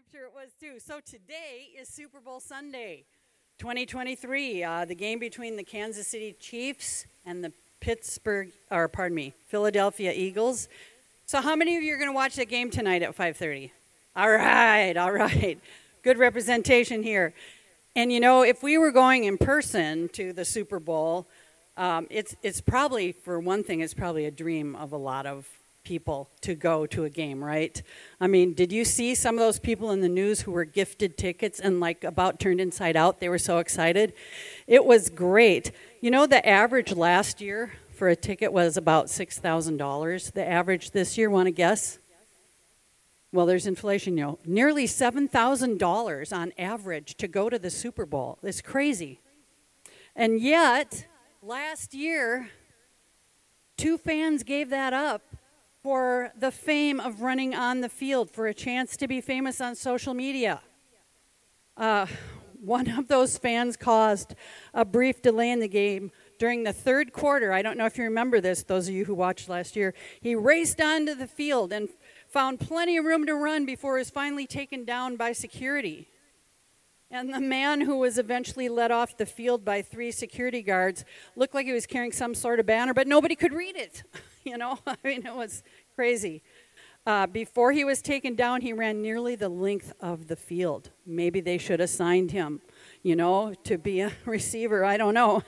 I'm sure it was too. So today is Super Bowl Sunday, 2023. Uh, the game between the Kansas City Chiefs and the Pittsburgh, or pardon me, Philadelphia Eagles. So how many of you are going to watch the game tonight at 5:30? All right, all right. Good representation here. And you know, if we were going in person to the Super Bowl, um, it's it's probably for one thing, it's probably a dream of a lot of people to go to a game, right? I mean, did you see some of those people in the news who were gifted tickets and like about turned inside out? They were so excited. It was great. You know, the average last year for a ticket was about $6,000. The average this year, want to guess? Well, there's inflation, you know. Nearly $7,000 on average to go to the Super Bowl. It's crazy. And yet, last year, two fans gave that up for the fame of running on the field, for a chance to be famous on social media. Uh, one of those fans caused a brief delay in the game during the third quarter. I don't know if you remember this, those of you who watched last year. He raced onto the field and found plenty of room to run before he was finally taken down by security. And the man who was eventually led off the field by three security guards looked like he was carrying some sort of banner, but nobody could read it. you know, I mean, it was crazy. Uh, before he was taken down, he ran nearly the length of the field. Maybe they should have signed him, you know, to be a receiver. I don't know.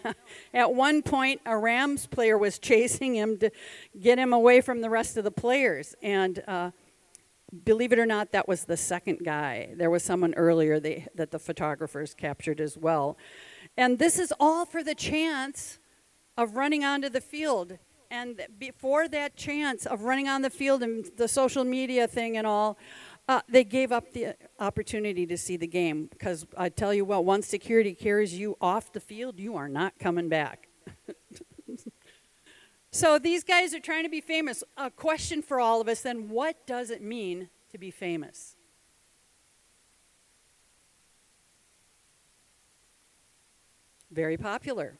At one point, a Rams player was chasing him to get him away from the rest of the players. And uh, believe it or not, that was the second guy. There was someone earlier they, that the photographers captured as well. And this is all for the chance of running onto the field. And before that chance of running on the field and the social media thing and all, uh, they gave up the opportunity to see the game. Because I tell you what, once security carries you off the field, you are not coming back. So these guys are trying to be famous. A question for all of us then what does it mean to be famous? Very popular,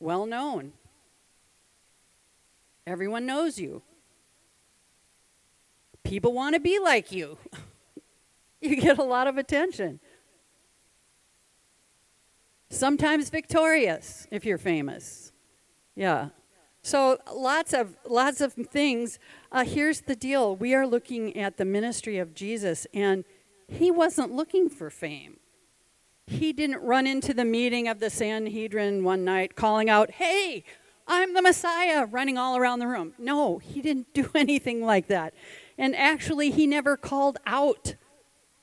well known. Everyone knows you. People want to be like you. you get a lot of attention. Sometimes victorious if you're famous. Yeah. So lots of lots of things. Uh, here's the deal: we are looking at the ministry of Jesus, and he wasn't looking for fame. He didn't run into the meeting of the Sanhedrin one night calling out, "Hey, I'm the Messiah!" running all around the room. No, he didn't do anything like that. And actually, he never called out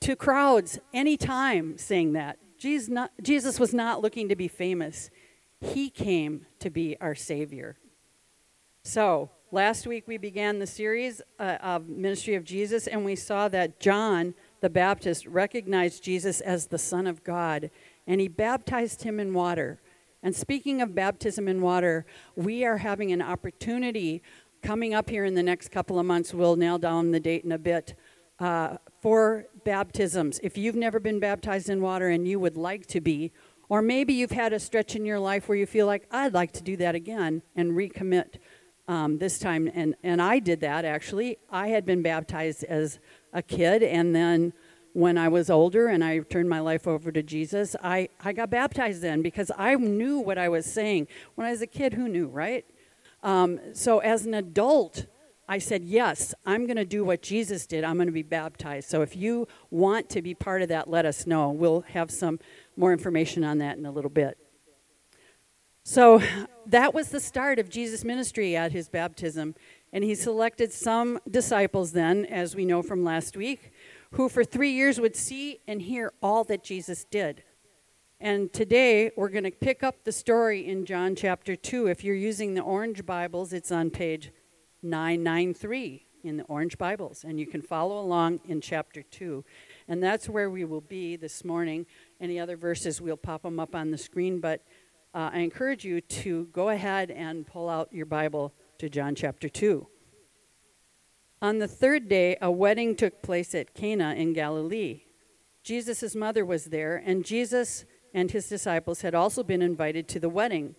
to crowds any time saying that. Jesus, not, Jesus was not looking to be famous. He came to be our Savior. So, last week we began the series uh, of Ministry of Jesus, and we saw that John the Baptist recognized Jesus as the Son of God, and he baptized him in water. And speaking of baptism in water, we are having an opportunity coming up here in the next couple of months. We'll nail down the date in a bit. Uh, for baptisms. If you've never been baptized in water and you would like to be, or maybe you've had a stretch in your life where you feel like, I'd like to do that again and recommit um, this time. And, and I did that actually. I had been baptized as a kid, and then when I was older and I turned my life over to Jesus, I, I got baptized then because I knew what I was saying. When I was a kid, who knew, right? Um, so as an adult, I said, Yes, I'm going to do what Jesus did. I'm going to be baptized. So if you want to be part of that, let us know. We'll have some more information on that in a little bit. So that was the start of Jesus' ministry at his baptism. And he selected some disciples then, as we know from last week, who for three years would see and hear all that Jesus did. And today we're going to pick up the story in John chapter 2. If you're using the orange Bibles, it's on page 993 in the orange Bibles. And you can follow along in chapter 2. And that's where we will be this morning. Any other verses, we'll pop them up on the screen. But uh, I encourage you to go ahead and pull out your Bible to John chapter 2. On the third day, a wedding took place at Cana in Galilee. Jesus' mother was there, and Jesus and his disciples had also been invited to the wedding.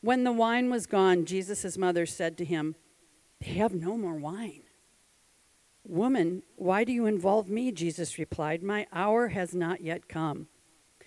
When the wine was gone, Jesus' mother said to him, They have no more wine. Woman, why do you involve me? Jesus replied, My hour has not yet come.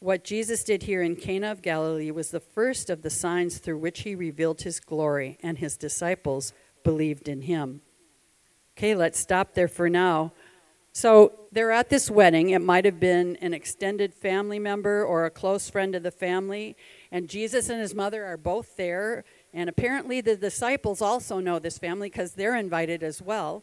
What Jesus did here in Cana of Galilee was the first of the signs through which he revealed his glory, and his disciples believed in him. Okay, let's stop there for now. So they're at this wedding. It might have been an extended family member or a close friend of the family. And Jesus and his mother are both there. And apparently the disciples also know this family because they're invited as well.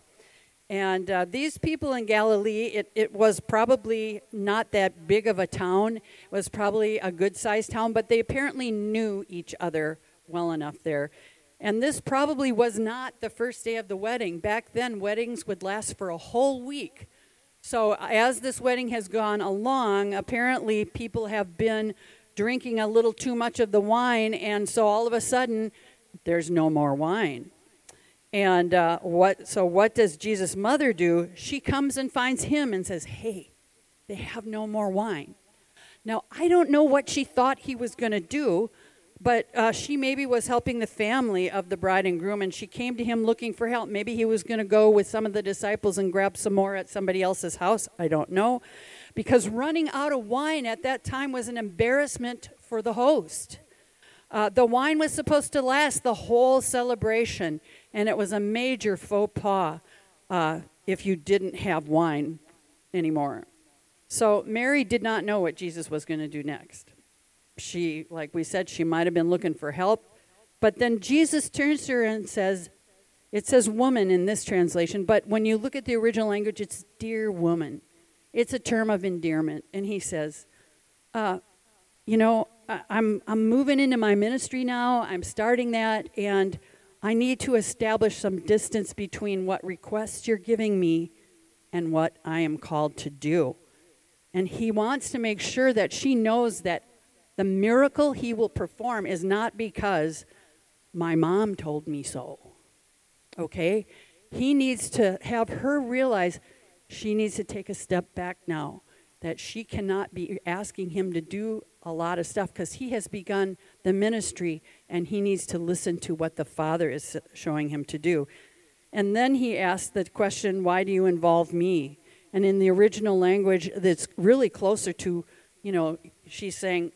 And uh, these people in Galilee, it, it was probably not that big of a town. It was probably a good sized town, but they apparently knew each other well enough there. And this probably was not the first day of the wedding. Back then, weddings would last for a whole week. So, as this wedding has gone along, apparently people have been drinking a little too much of the wine, and so all of a sudden, there's no more wine. And uh, what? So what does Jesus' mother do? She comes and finds him and says, "Hey, they have no more wine." Now I don't know what she thought he was going to do, but uh, she maybe was helping the family of the bride and groom, and she came to him looking for help. Maybe he was going to go with some of the disciples and grab some more at somebody else's house. I don't know, because running out of wine at that time was an embarrassment for the host. Uh, the wine was supposed to last the whole celebration and it was a major faux pas uh, if you didn't have wine anymore. So Mary did not know what Jesus was going to do next. She, like we said, she might have been looking for help, but then Jesus turns to her and says, it says woman in this translation, but when you look at the original language, it's dear woman. It's a term of endearment. And he says, uh, You know, I'm, I'm moving into my ministry now. I'm starting that. And I need to establish some distance between what requests you're giving me and what I am called to do. And he wants to make sure that she knows that the miracle he will perform is not because my mom told me so. Okay? He needs to have her realize she needs to take a step back now, that she cannot be asking him to do a lot of stuff because he has begun the ministry and he needs to listen to what the Father is showing him to do. And then he asks the question, Why do you involve me? And in the original language, that's really closer to, you know, she's saying,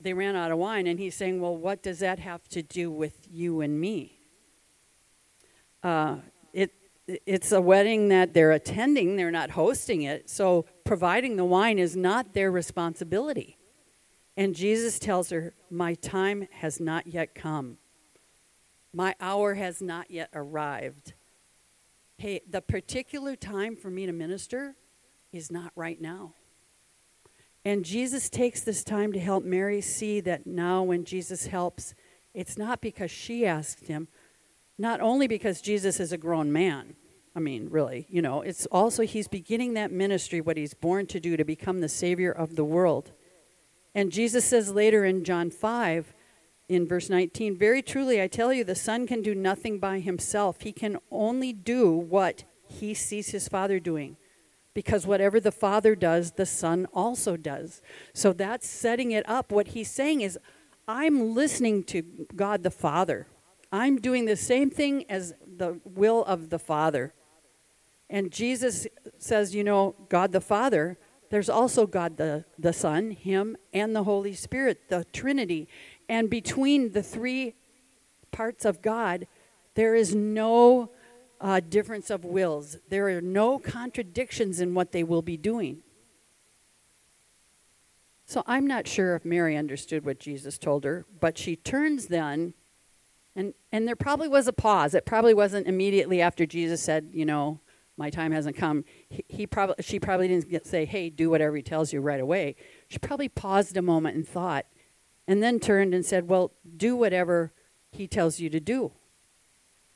They ran out of wine. And he's saying, Well, what does that have to do with you and me? Uh, it, it's a wedding that they're attending, they're not hosting it. So providing the wine is not their responsibility. And Jesus tells her, My time has not yet come. My hour has not yet arrived. Hey, the particular time for me to minister is not right now. And Jesus takes this time to help Mary see that now, when Jesus helps, it's not because she asked him, not only because Jesus is a grown man. I mean, really, you know, it's also he's beginning that ministry, what he's born to do, to become the Savior of the world. And Jesus says later in John 5, in verse 19, Very truly I tell you, the Son can do nothing by himself. He can only do what he sees his Father doing. Because whatever the Father does, the Son also does. So that's setting it up. What he's saying is, I'm listening to God the Father. I'm doing the same thing as the will of the Father. And Jesus says, You know, God the Father there's also God the, the Son, Him, and the Holy Spirit, the Trinity. And between the three parts of God, there is no uh, difference of wills. There are no contradictions in what they will be doing. So I'm not sure if Mary understood what Jesus told her, but she turns then, and, and there probably was a pause. It probably wasn't immediately after Jesus said, you know, my time hasn't come. He, he probably, she probably didn't get, say, hey, do whatever he tells you right away. She probably paused a moment and thought, and then turned and said, well, do whatever he tells you to do.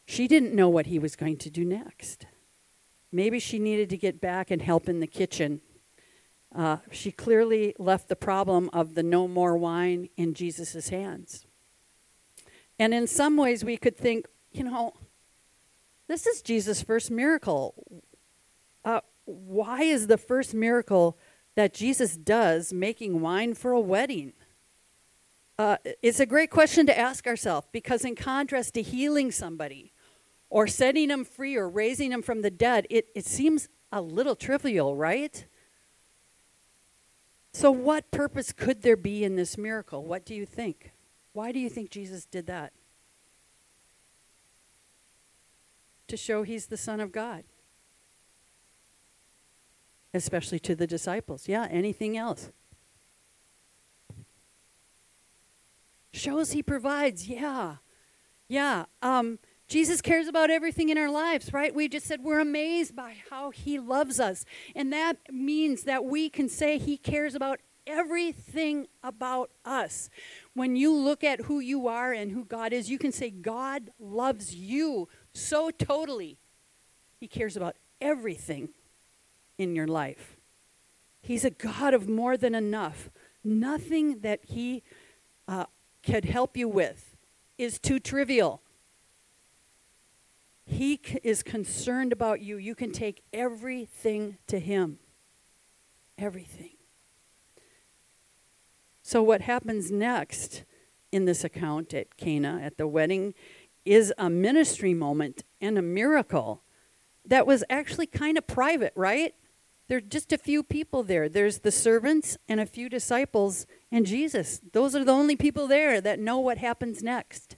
She didn't know what he was going to do next. Maybe she needed to get back and help in the kitchen uh, she clearly left the problem of the no more wine in Jesus' hands. And in some ways, we could think, you know, this is Jesus' first miracle. Uh, why is the first miracle that Jesus does making wine for a wedding? Uh, it's a great question to ask ourselves because, in contrast to healing somebody or setting them free or raising them from the dead, it, it seems a little trivial, right? So, what purpose could there be in this miracle? What do you think? Why do you think Jesus did that? To show he's the Son of God. Especially to the disciples. Yeah, anything else? Shows he provides. Yeah. Yeah. Um, Jesus cares about everything in our lives, right? We just said we're amazed by how he loves us. And that means that we can say he cares about everything about us. When you look at who you are and who God is, you can say God loves you so totally. He cares about everything in your life. He's a God of more than enough. Nothing that he uh, could help you with is too trivial. He is concerned about you. You can take everything to Him. Everything. So, what happens next in this account at Cana, at the wedding, is a ministry moment and a miracle that was actually kind of private, right? There are just a few people there. There's the servants and a few disciples and Jesus. Those are the only people there that know what happens next.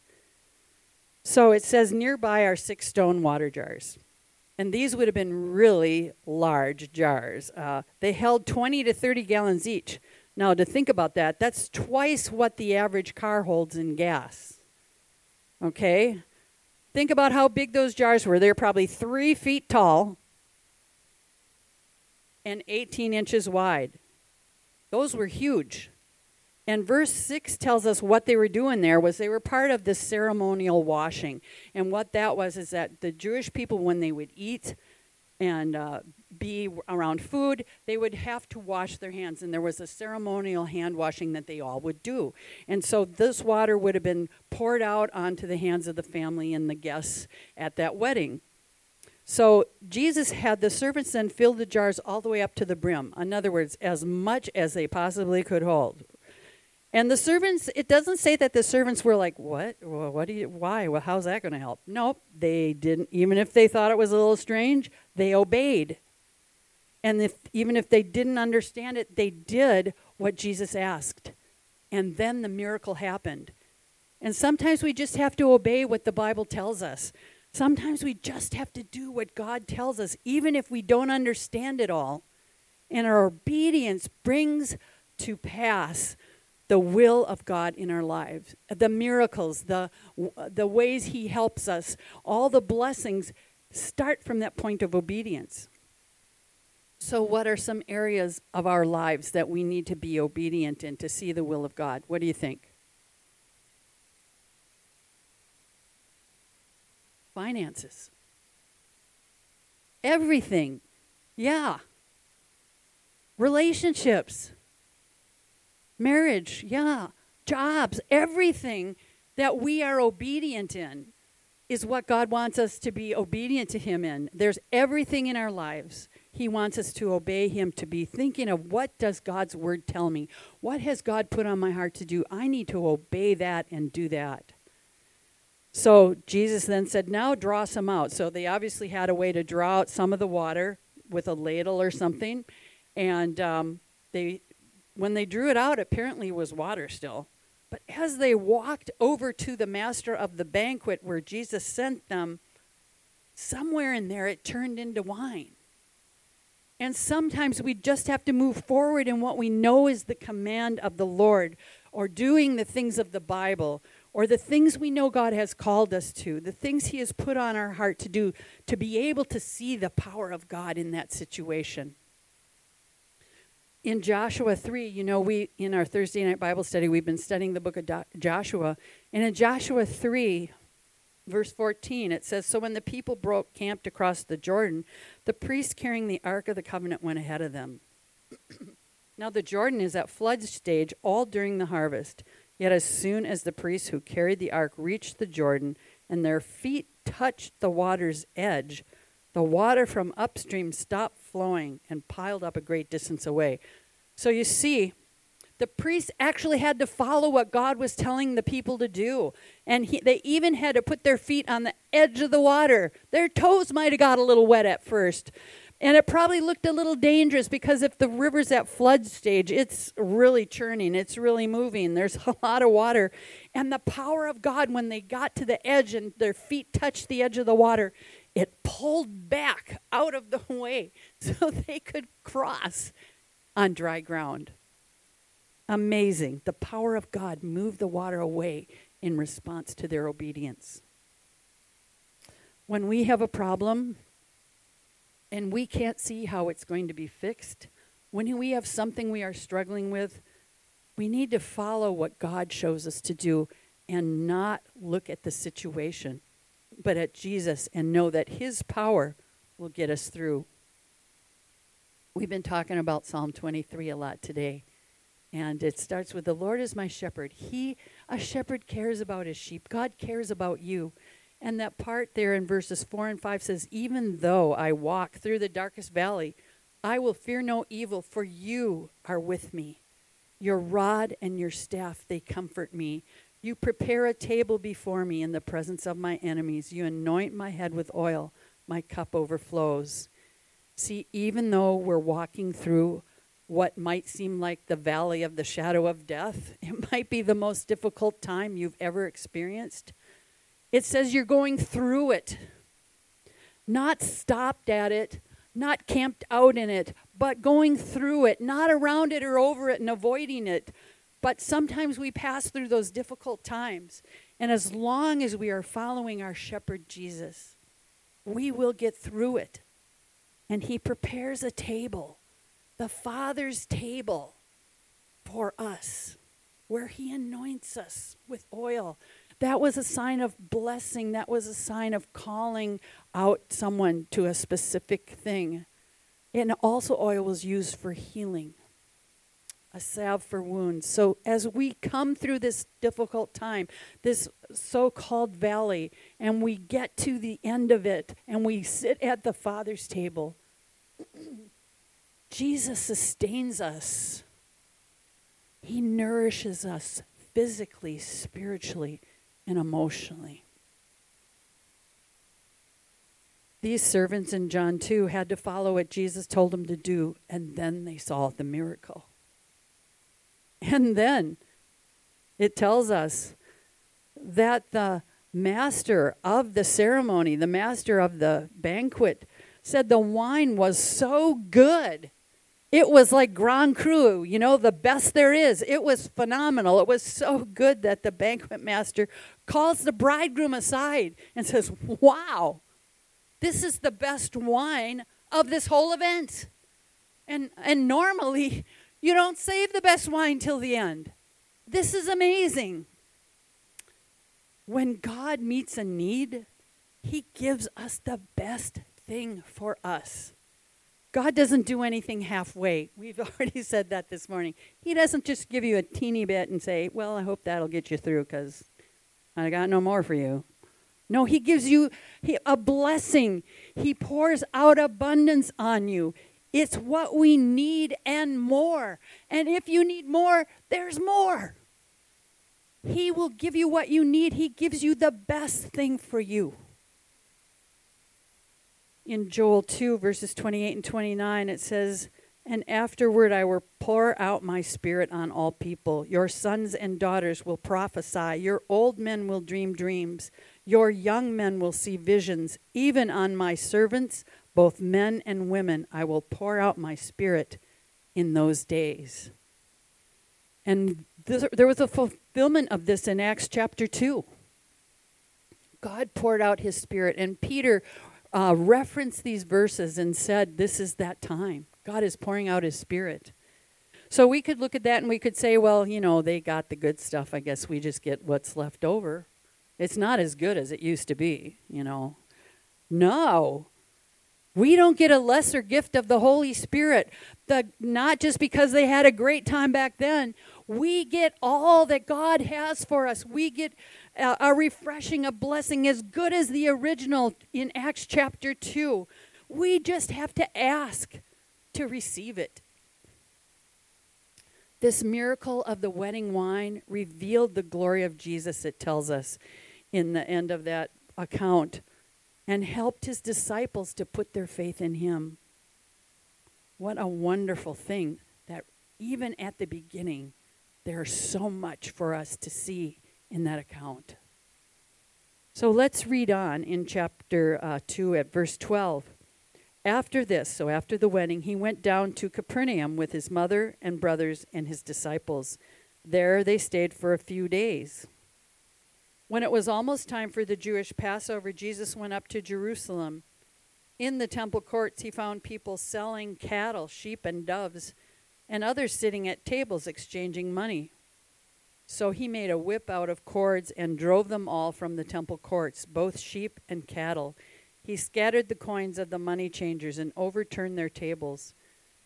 So it says nearby are six stone water jars. And these would have been really large jars. Uh, they held 20 to 30 gallons each. Now, to think about that, that's twice what the average car holds in gas. Okay? Think about how big those jars were. They're probably three feet tall and 18 inches wide. Those were huge. And verse 6 tells us what they were doing there was they were part of the ceremonial washing. And what that was is that the Jewish people, when they would eat and uh, be around food, they would have to wash their hands. And there was a ceremonial hand washing that they all would do. And so this water would have been poured out onto the hands of the family and the guests at that wedding. So Jesus had the servants then fill the jars all the way up to the brim. In other words, as much as they possibly could hold. And the servants, it doesn't say that the servants were like, what? Well, what do you, why? Well, how's that going to help? Nope, they didn't. Even if they thought it was a little strange, they obeyed. And if, even if they didn't understand it, they did what Jesus asked. And then the miracle happened. And sometimes we just have to obey what the Bible tells us. Sometimes we just have to do what God tells us, even if we don't understand it all. And our obedience brings to pass the will of God in our lives, the miracles, the, the ways He helps us, all the blessings start from that point of obedience. So, what are some areas of our lives that we need to be obedient in to see the will of God? What do you think? Finances. Everything. Yeah. Relationships marriage, yeah, jobs, everything that we are obedient in is what God wants us to be obedient to Him in. There's everything in our lives. He wants us to obey Him, to be thinking of what does God's Word tell me? What has God put on my heart to do? I need to obey that and do that. So Jesus then said, Now draw some out. So they obviously had a way to draw out some of the water with a ladle or something. And um, they when they drew it out, apparently it was water still. But as they walked over to the master of the banquet where Jesus sent them, somewhere in there it turned into wine. And sometimes we just have to move forward in what we know is the command of the Lord, or doing the things of the Bible, or the things we know God has called us to, the things He has put on our heart to do, to be able to see the power of God in that situation. In Joshua 3, you know, we, in our Thursday night Bible study, we've been studying the book of Joshua. And in Joshua 3, verse 14, it says So when the people broke camped across the Jordan, the priest carrying the Ark of the Covenant went ahead of them. now the Jordan is at flood stage all during the harvest. Yet as soon as the priests who carried the ark reached the Jordan and their feet touched the water's edge, the water from upstream stopped flowing and piled up a great distance away. So you see, the priests actually had to follow what God was telling the people to do. And he, they even had to put their feet on the edge of the water. Their toes might have got a little wet at first. And it probably looked a little dangerous because if the river's at flood stage, it's really churning, it's really moving. There's a lot of water. And the power of God, when they got to the edge and their feet touched the edge of the water, it pulled back out of the way so they could cross on dry ground. Amazing. The power of God moved the water away in response to their obedience. When we have a problem and we can't see how it's going to be fixed, when we have something we are struggling with, we need to follow what God shows us to do and not look at the situation, but at Jesus and know that His power will get us through. We've been talking about Psalm 23 a lot today. And it starts with the Lord is my shepherd. He, a shepherd, cares about his sheep. God cares about you. And that part there in verses 4 and 5 says, Even though I walk through the darkest valley, I will fear no evil, for you are with me. Your rod and your staff, they comfort me. You prepare a table before me in the presence of my enemies. You anoint my head with oil. My cup overflows. See, even though we're walking through what might seem like the valley of the shadow of death. It might be the most difficult time you've ever experienced. It says you're going through it, not stopped at it, not camped out in it, but going through it, not around it or over it and avoiding it. But sometimes we pass through those difficult times. And as long as we are following our shepherd Jesus, we will get through it. And he prepares a table the Father's table for us, where He anoints us with oil. That was a sign of blessing. That was a sign of calling out someone to a specific thing. And also, oil was used for healing, a salve for wounds. So, as we come through this difficult time, this so called valley, and we get to the end of it, and we sit at the Father's table, Jesus sustains us. He nourishes us physically, spiritually, and emotionally. These servants in John 2 had to follow what Jesus told them to do, and then they saw the miracle. And then it tells us that the master of the ceremony, the master of the banquet, said the wine was so good it was like Grand Cru, you know, the best there is. It was phenomenal. It was so good that the banquet master calls the bridegroom aside and says, Wow, this is the best wine of this whole event. And, and normally, you don't save the best wine till the end. This is amazing. When God meets a need, He gives us the best thing for us. God doesn't do anything halfway. We've already said that this morning. He doesn't just give you a teeny bit and say, Well, I hope that'll get you through because I got no more for you. No, He gives you a blessing, He pours out abundance on you. It's what we need and more. And if you need more, there's more. He will give you what you need, He gives you the best thing for you in Joel 2, verses 28 and 29, it says, And afterward, I will pour out my spirit on all people. Your sons and daughters will prophesy. Your old men will dream dreams. Your young men will see visions. Even on my servants, both men and women, I will pour out my spirit in those days. And this, there was a fulfillment of this in Acts chapter 2. God poured out his spirit, and Peter uh, referenced these verses and said, This is that time. God is pouring out his spirit. So we could look at that and we could say, well, you know, they got the good stuff. I guess we just get what's left over. It's not as good as it used to be, you know. No. We don't get a lesser gift of the Holy Spirit. The, not just because they had a great time back then. We get all that God has for us. We get a, refreshing, a blessing as good as the original in Acts chapter 2. We just have to ask to receive it. This miracle of the wedding wine revealed the glory of Jesus, it tells us in the end of that account, and helped his disciples to put their faith in him. What a wonderful thing that even at the beginning, there's so much for us to see in that account. So let's read on in chapter uh, 2 at verse 12. After this, so after the wedding, he went down to Capernaum with his mother and brothers and his disciples. There they stayed for a few days. When it was almost time for the Jewish Passover, Jesus went up to Jerusalem. In the temple courts, he found people selling cattle, sheep, and doves, and others sitting at tables exchanging money. So he made a whip out of cords and drove them all from the temple courts, both sheep and cattle he scattered the coins of the money changers and overturned their tables.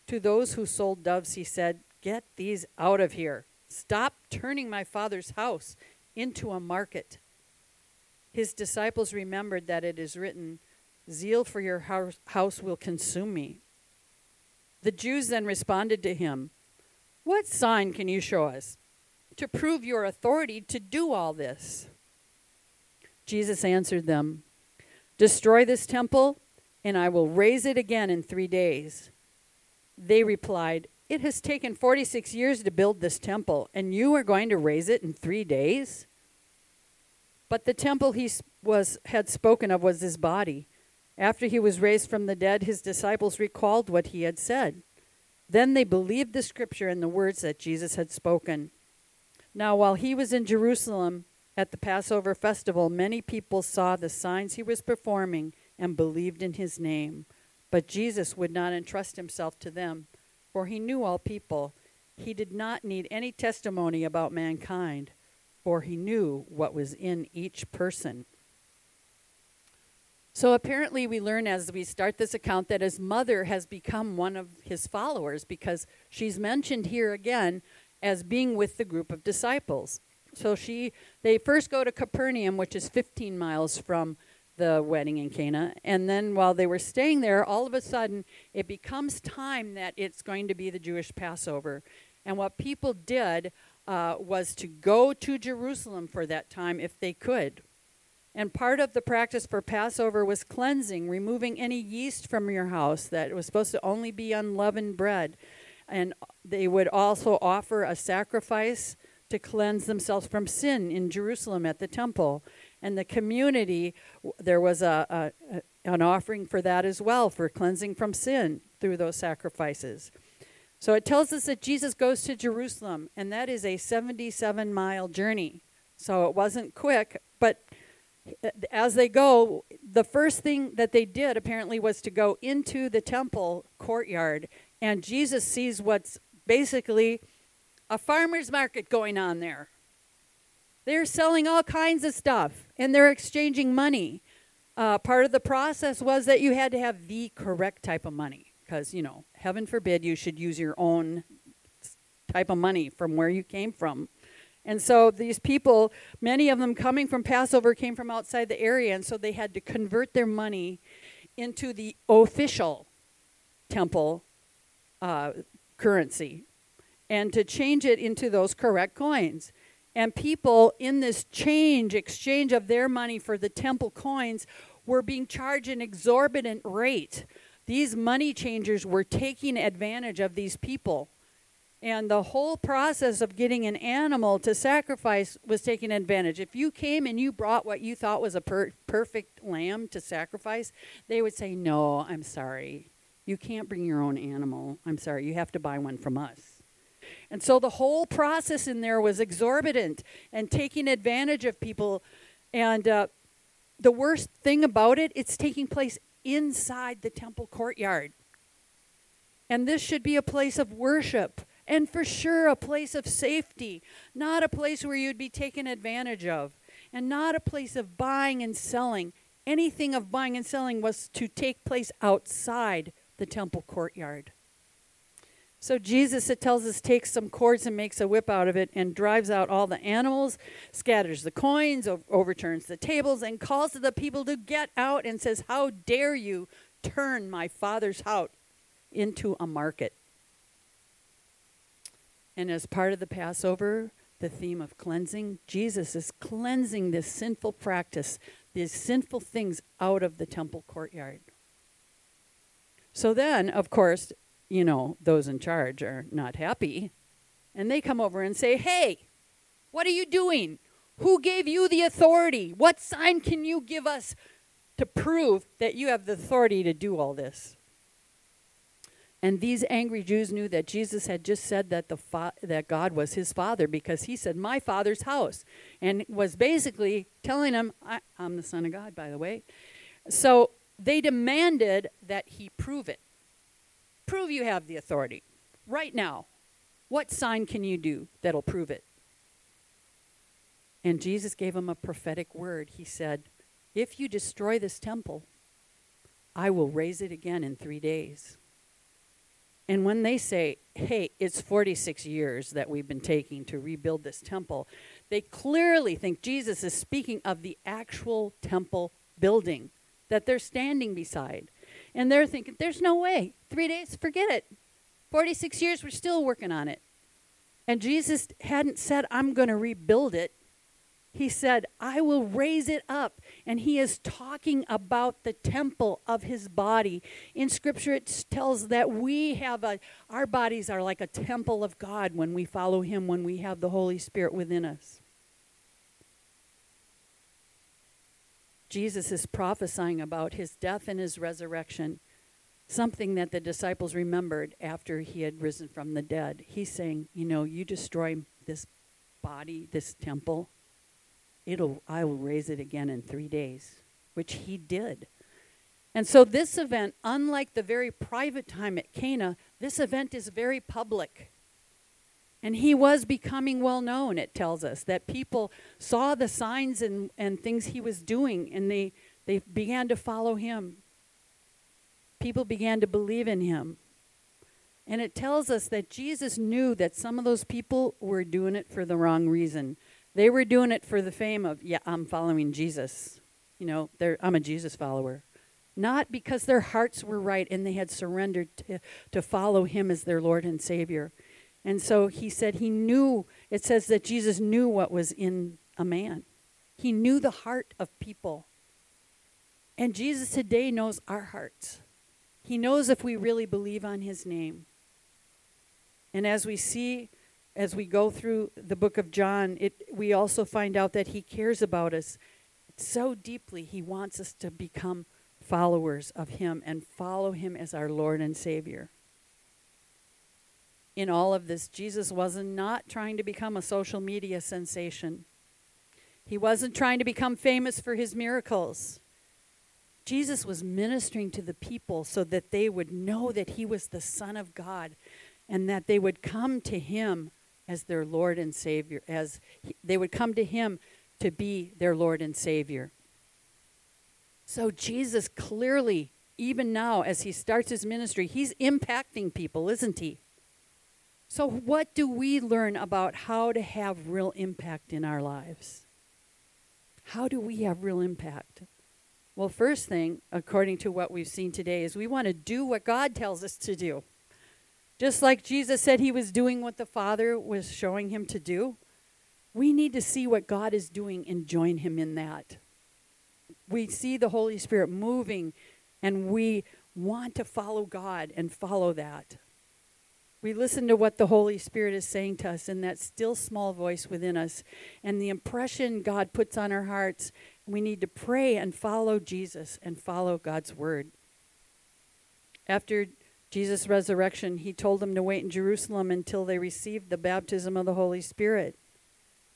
To those who sold doves, he said, Get these out of here. Stop turning my father's house into a market. His disciples remembered that it is written, Zeal for your house will consume me. The Jews then responded to him, What sign can you show us to prove your authority to do all this? Jesus answered them, Destroy this temple, and I will raise it again in three days. They replied, It has taken 46 years to build this temple, and you are going to raise it in three days? But the temple he was, had spoken of was his body. After he was raised from the dead, his disciples recalled what he had said. Then they believed the scripture and the words that Jesus had spoken. Now, while he was in Jerusalem, at the Passover festival, many people saw the signs he was performing and believed in his name. But Jesus would not entrust himself to them, for he knew all people. He did not need any testimony about mankind, for he knew what was in each person. So apparently, we learn as we start this account that his mother has become one of his followers because she's mentioned here again as being with the group of disciples. So she, they first go to Capernaum, which is 15 miles from the wedding in Cana. And then while they were staying there, all of a sudden it becomes time that it's going to be the Jewish Passover. And what people did uh, was to go to Jerusalem for that time if they could. And part of the practice for Passover was cleansing, removing any yeast from your house that was supposed to only be unleavened bread. And they would also offer a sacrifice to cleanse themselves from sin in Jerusalem at the temple. And the community, there was a, a, an offering for that as well, for cleansing from sin through those sacrifices. So it tells us that Jesus goes to Jerusalem, and that is a 77 mile journey. So it wasn't quick, but eh, as they go, the first thing that they did apparently was to go into the temple courtyard, and Jesus sees what's basically a farmer's market going on there. They're selling all kinds of stuff and they're exchanging money. Uh, part of the process was that you had to have the correct type of money because, you know, heaven forbid you should use your own type of money from where you came from. And so these people, many of them coming from Passover, came from outside the area, and so they had to convert their money into the official temple uh, currency and to change it into those correct coins. And people in this change, exchange of their money for the temple coins, were being charged an exorbitant rate. these money changers were taking advantage of these people. And the whole process of getting an animal to sacrifice was taking advantage. If you came and you brought what you thought was a per- perfect lamb to sacrifice, they would say, No, I'm sorry. You can't bring your own animal. I'm sorry. You have to buy one from us. And so the whole process in there was exorbitant and taking advantage of people. And uh, the worst thing about it, it's taking place inside the temple courtyard. And this should be a place of worship and for sure a place of safety, not a place where you'd be taken advantage of, and not a place of buying and selling. Anything of buying and selling was to take place outside the temple courtyard. So Jesus, it tells us, takes some cords and makes a whip out of it and drives out all the animals, scatters the coins, overturns the tables, and calls to the people to get out and says, How dare you turn my father's house into a market? And as part of the Passover, the theme of cleansing, Jesus is cleansing this sinful practice, these sinful things out of the temple courtyard. So then, of course, you know, those in charge are not happy. And they come over and say, Hey, what are you doing? Who gave you the authority? What sign can you give us to prove that you have the authority to do all this? And these angry Jews knew that Jesus had just said that the fa- that God was his father because he said, "My father's house," and was basically telling them, I- "I'm the son of God." By the way, so they demanded that he prove it. Prove you have the authority. Right now. What sign can you do that'll prove it? And Jesus gave him a prophetic word. He said, If you destroy this temple, I will raise it again in three days. And when they say, hey, it's 46 years that we've been taking to rebuild this temple, they clearly think Jesus is speaking of the actual temple building that they're standing beside. And they're thinking, there's no way. Three days, forget it. 46 years, we're still working on it. And Jesus hadn't said, I'm going to rebuild it. He said, I will raise it up. And he is talking about the temple of his body. In scripture, it tells that we have a, our bodies are like a temple of God when we follow him, when we have the Holy Spirit within us. Jesus is prophesying about his death and his resurrection, something that the disciples remembered after he had risen from the dead. He's saying, You know, you destroy this body, this temple, it'll I will raise it again in 3 days, which he did. And so this event, unlike the very private time at Cana, this event is very public. And he was becoming well known, it tells us, that people saw the signs and, and things he was doing, and they, they began to follow him. People began to believe in him. And it tells us that Jesus knew that some of those people were doing it for the wrong reason. They were doing it for the fame of, yeah, I'm following Jesus. You know, I'm a Jesus follower. Not because their hearts were right and they had surrendered to, to follow him as their Lord and Savior. And so he said he knew, it says that Jesus knew what was in a man. He knew the heart of people. And Jesus today knows our hearts. He knows if we really believe on his name. And as we see, as we go through the book of John, it, we also find out that he cares about us so deeply. He wants us to become followers of him and follow him as our Lord and Savior in all of this, Jesus wasn't not trying to become a social media sensation. He wasn't trying to become famous for his miracles. Jesus was ministering to the people so that they would know that he was the Son of God and that they would come to him as their Lord and Savior, as he, they would come to him to be their Lord and Savior. So Jesus clearly, even now, as he starts his ministry, he's impacting people, isn't he? So, what do we learn about how to have real impact in our lives? How do we have real impact? Well, first thing, according to what we've seen today, is we want to do what God tells us to do. Just like Jesus said he was doing what the Father was showing him to do, we need to see what God is doing and join him in that. We see the Holy Spirit moving, and we want to follow God and follow that. We listen to what the Holy Spirit is saying to us in that still small voice within us and the impression God puts on our hearts. We need to pray and follow Jesus and follow God's word. After Jesus' resurrection, he told them to wait in Jerusalem until they received the baptism of the Holy Spirit.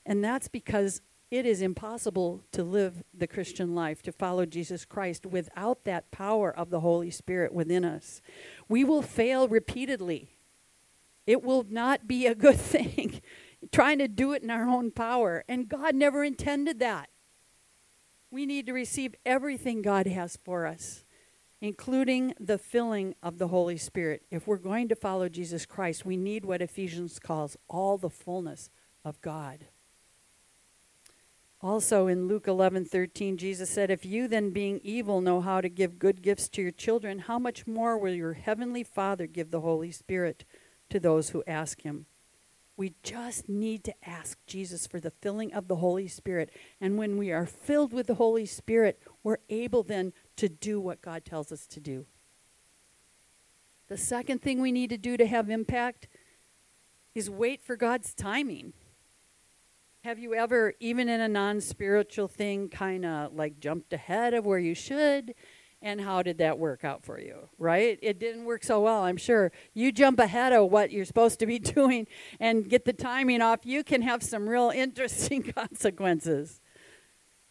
And that's because it is impossible to live the Christian life, to follow Jesus Christ, without that power of the Holy Spirit within us. We will fail repeatedly. It will not be a good thing trying to do it in our own power. And God never intended that. We need to receive everything God has for us, including the filling of the Holy Spirit. If we're going to follow Jesus Christ, we need what Ephesians calls all the fullness of God. Also in Luke 11:13 Jesus said, "If you then being evil know how to give good gifts to your children, how much more will your heavenly Father give the Holy Spirit to those who ask him?" We just need to ask Jesus for the filling of the Holy Spirit. And when we are filled with the Holy Spirit, we're able then to do what God tells us to do. The second thing we need to do to have impact is wait for God's timing. Have you ever, even in a non spiritual thing, kind of like jumped ahead of where you should? And how did that work out for you, right? It didn't work so well, I'm sure. You jump ahead of what you're supposed to be doing and get the timing off, you can have some real interesting consequences.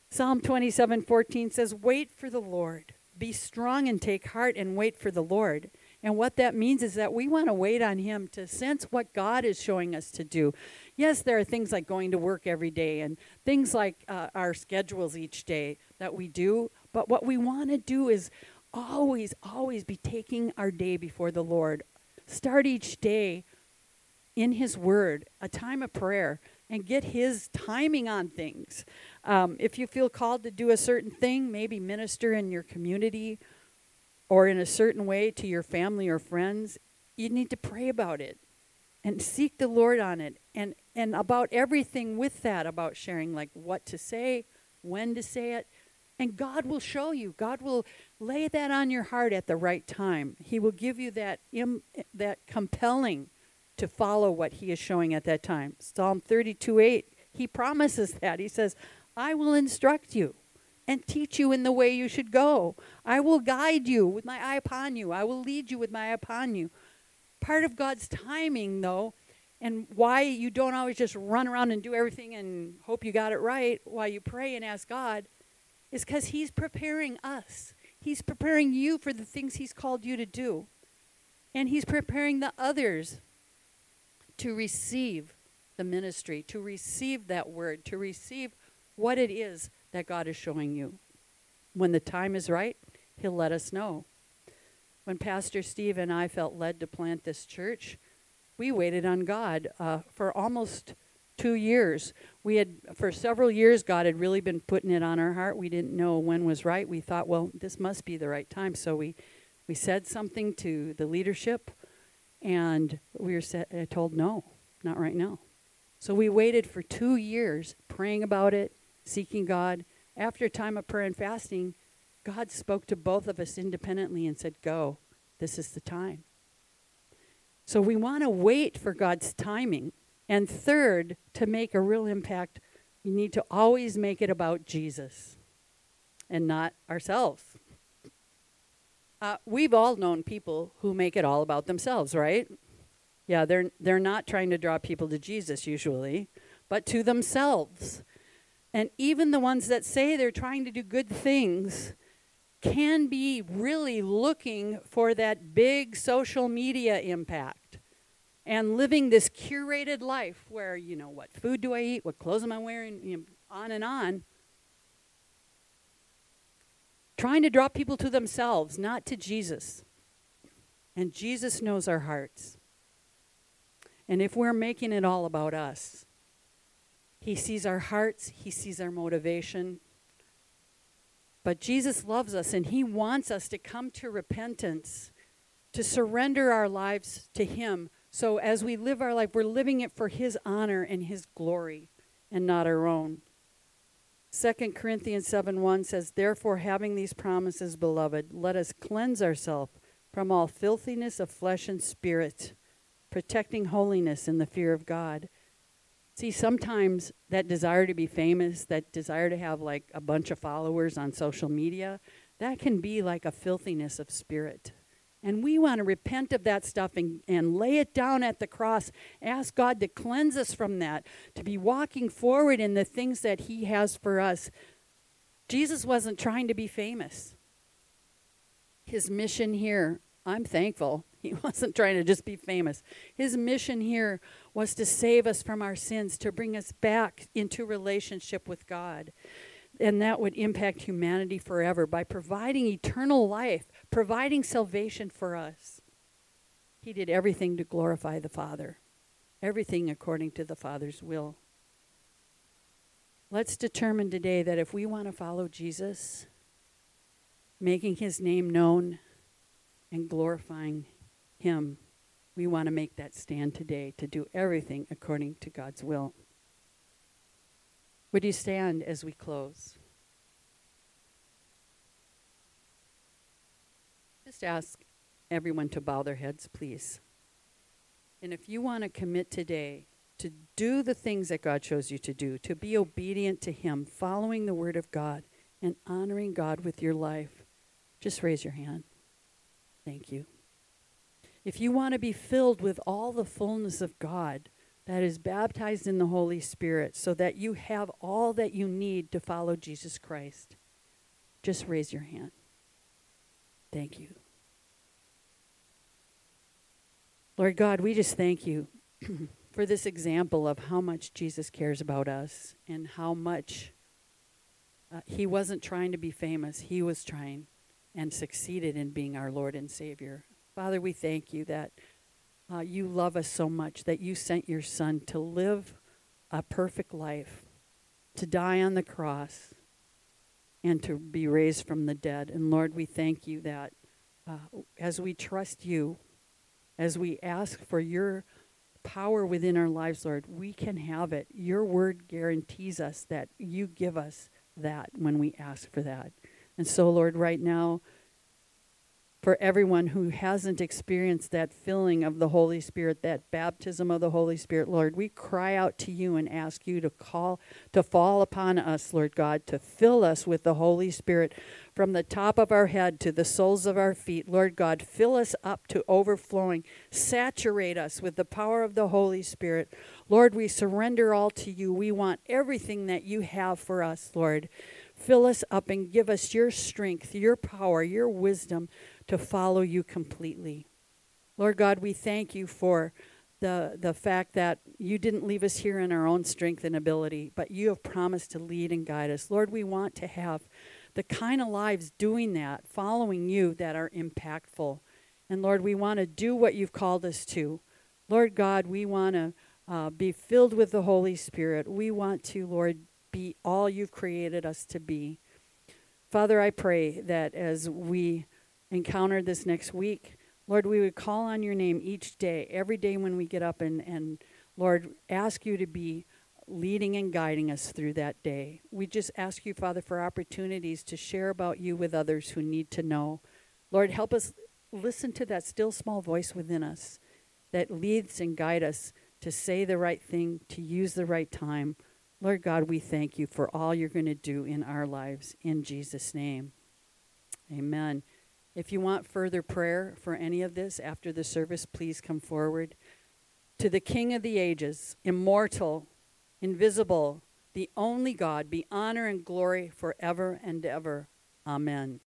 Psalm 27 14 says, Wait for the Lord. Be strong and take heart and wait for the Lord. And what that means is that we want to wait on Him to sense what God is showing us to do. Yes, there are things like going to work every day and things like uh, our schedules each day that we do. But what we want to do is always, always be taking our day before the Lord. Start each day in His Word, a time of prayer, and get His timing on things. Um, if you feel called to do a certain thing, maybe minister in your community or in a certain way to your family or friends, you need to pray about it and seek the Lord on it and and about everything with that about sharing like what to say, when to say it, and God will show you. God will lay that on your heart at the right time. He will give you that Im, that compelling to follow what he is showing at that time. Psalm 32 8, he promises that. He says, I will instruct you and teach you in the way you should go. I will guide you with my eye upon you. I will lead you with my eye upon you. Part of God's timing, though, and why you don't always just run around and do everything and hope you got it right while you pray and ask God, is because He's preparing us. He's preparing you for the things He's called you to do. And He's preparing the others to receive the ministry, to receive that word, to receive what it is that God is showing you. When the time is right, He'll let us know. When Pastor Steve and I felt led to plant this church, we waited on God uh, for almost two years. We had, for several years, God had really been putting it on our heart. We didn't know when was right. We thought, well, this must be the right time. So we, we said something to the leadership, and we were set, uh, told, no, not right now. So we waited for two years praying about it, seeking God. After a time of prayer and fasting, God spoke to both of us independently and said, Go, this is the time. So we want to wait for God's timing. And third, to make a real impact, you need to always make it about Jesus and not ourselves. Uh, we've all known people who make it all about themselves, right? Yeah, they're, they're not trying to draw people to Jesus usually, but to themselves. And even the ones that say they're trying to do good things can be really looking for that big social media impact and living this curated life where, you know, what food do I eat? What clothes am I wearing? You know, on and on. Trying to draw people to themselves, not to Jesus. And Jesus knows our hearts. And if we're making it all about us, he sees our hearts, He sees our motivation. But Jesus loves us and He wants us to come to repentance, to surrender our lives to Him. So as we live our life, we're living it for His honor and His glory and not our own. 2 Corinthians 7 1 says, Therefore, having these promises, beloved, let us cleanse ourselves from all filthiness of flesh and spirit, protecting holiness in the fear of God. See, sometimes that desire to be famous, that desire to have like a bunch of followers on social media, that can be like a filthiness of spirit. And we want to repent of that stuff and, and lay it down at the cross. Ask God to cleanse us from that, to be walking forward in the things that He has for us. Jesus wasn't trying to be famous. His mission here, I'm thankful, he wasn't trying to just be famous. His mission here was to save us from our sins, to bring us back into relationship with God and that would impact humanity forever by providing eternal life, providing salvation for us. He did everything to glorify the Father, everything according to the Father's will. Let's determine today that if we want to follow Jesus, making his name known and glorifying him, we want to make that stand today to do everything according to God's will. Would you stand as we close? Just ask everyone to bow their heads, please. And if you want to commit today to do the things that God shows you to do, to be obedient to Him, following the Word of God, and honoring God with your life, just raise your hand. Thank you. If you want to be filled with all the fullness of God, that is baptized in the Holy Spirit so that you have all that you need to follow Jesus Christ, just raise your hand. Thank you. Lord God, we just thank you for this example of how much Jesus cares about us and how much uh, he wasn't trying to be famous. He was trying and succeeded in being our Lord and Savior. Father, we thank you that uh, you love us so much that you sent your son to live a perfect life, to die on the cross, and to be raised from the dead. And Lord, we thank you that uh, as we trust you, as we ask for your power within our lives, Lord, we can have it. Your word guarantees us that you give us that when we ask for that. And so, Lord, right now, for everyone who hasn't experienced that filling of the Holy Spirit, that baptism of the Holy Spirit, Lord, we cry out to you and ask you to call, to fall upon us, Lord God, to fill us with the Holy Spirit from the top of our head to the soles of our feet. Lord God, fill us up to overflowing. Saturate us with the power of the Holy Spirit. Lord, we surrender all to you. We want everything that you have for us, Lord. Fill us up and give us your strength, your power, your wisdom to follow you completely. Lord God, we thank you for the, the fact that you didn't leave us here in our own strength and ability, but you have promised to lead and guide us. Lord, we want to have the kind of lives doing that, following you, that are impactful. And Lord, we want to do what you've called us to. Lord God, we want to uh, be filled with the Holy Spirit. We want to, Lord, be all you've created us to be. Father, I pray that as we encounter this next week, Lord, we would call on your name each day, every day when we get up, and, and Lord, ask you to be leading and guiding us through that day. We just ask you, Father, for opportunities to share about you with others who need to know. Lord, help us listen to that still small voice within us that leads and guides us to say the right thing, to use the right time. Lord God, we thank you for all you're going to do in our lives. In Jesus' name. Amen. If you want further prayer for any of this after the service, please come forward. To the King of the ages, immortal, invisible, the only God, be honor and glory forever and ever. Amen.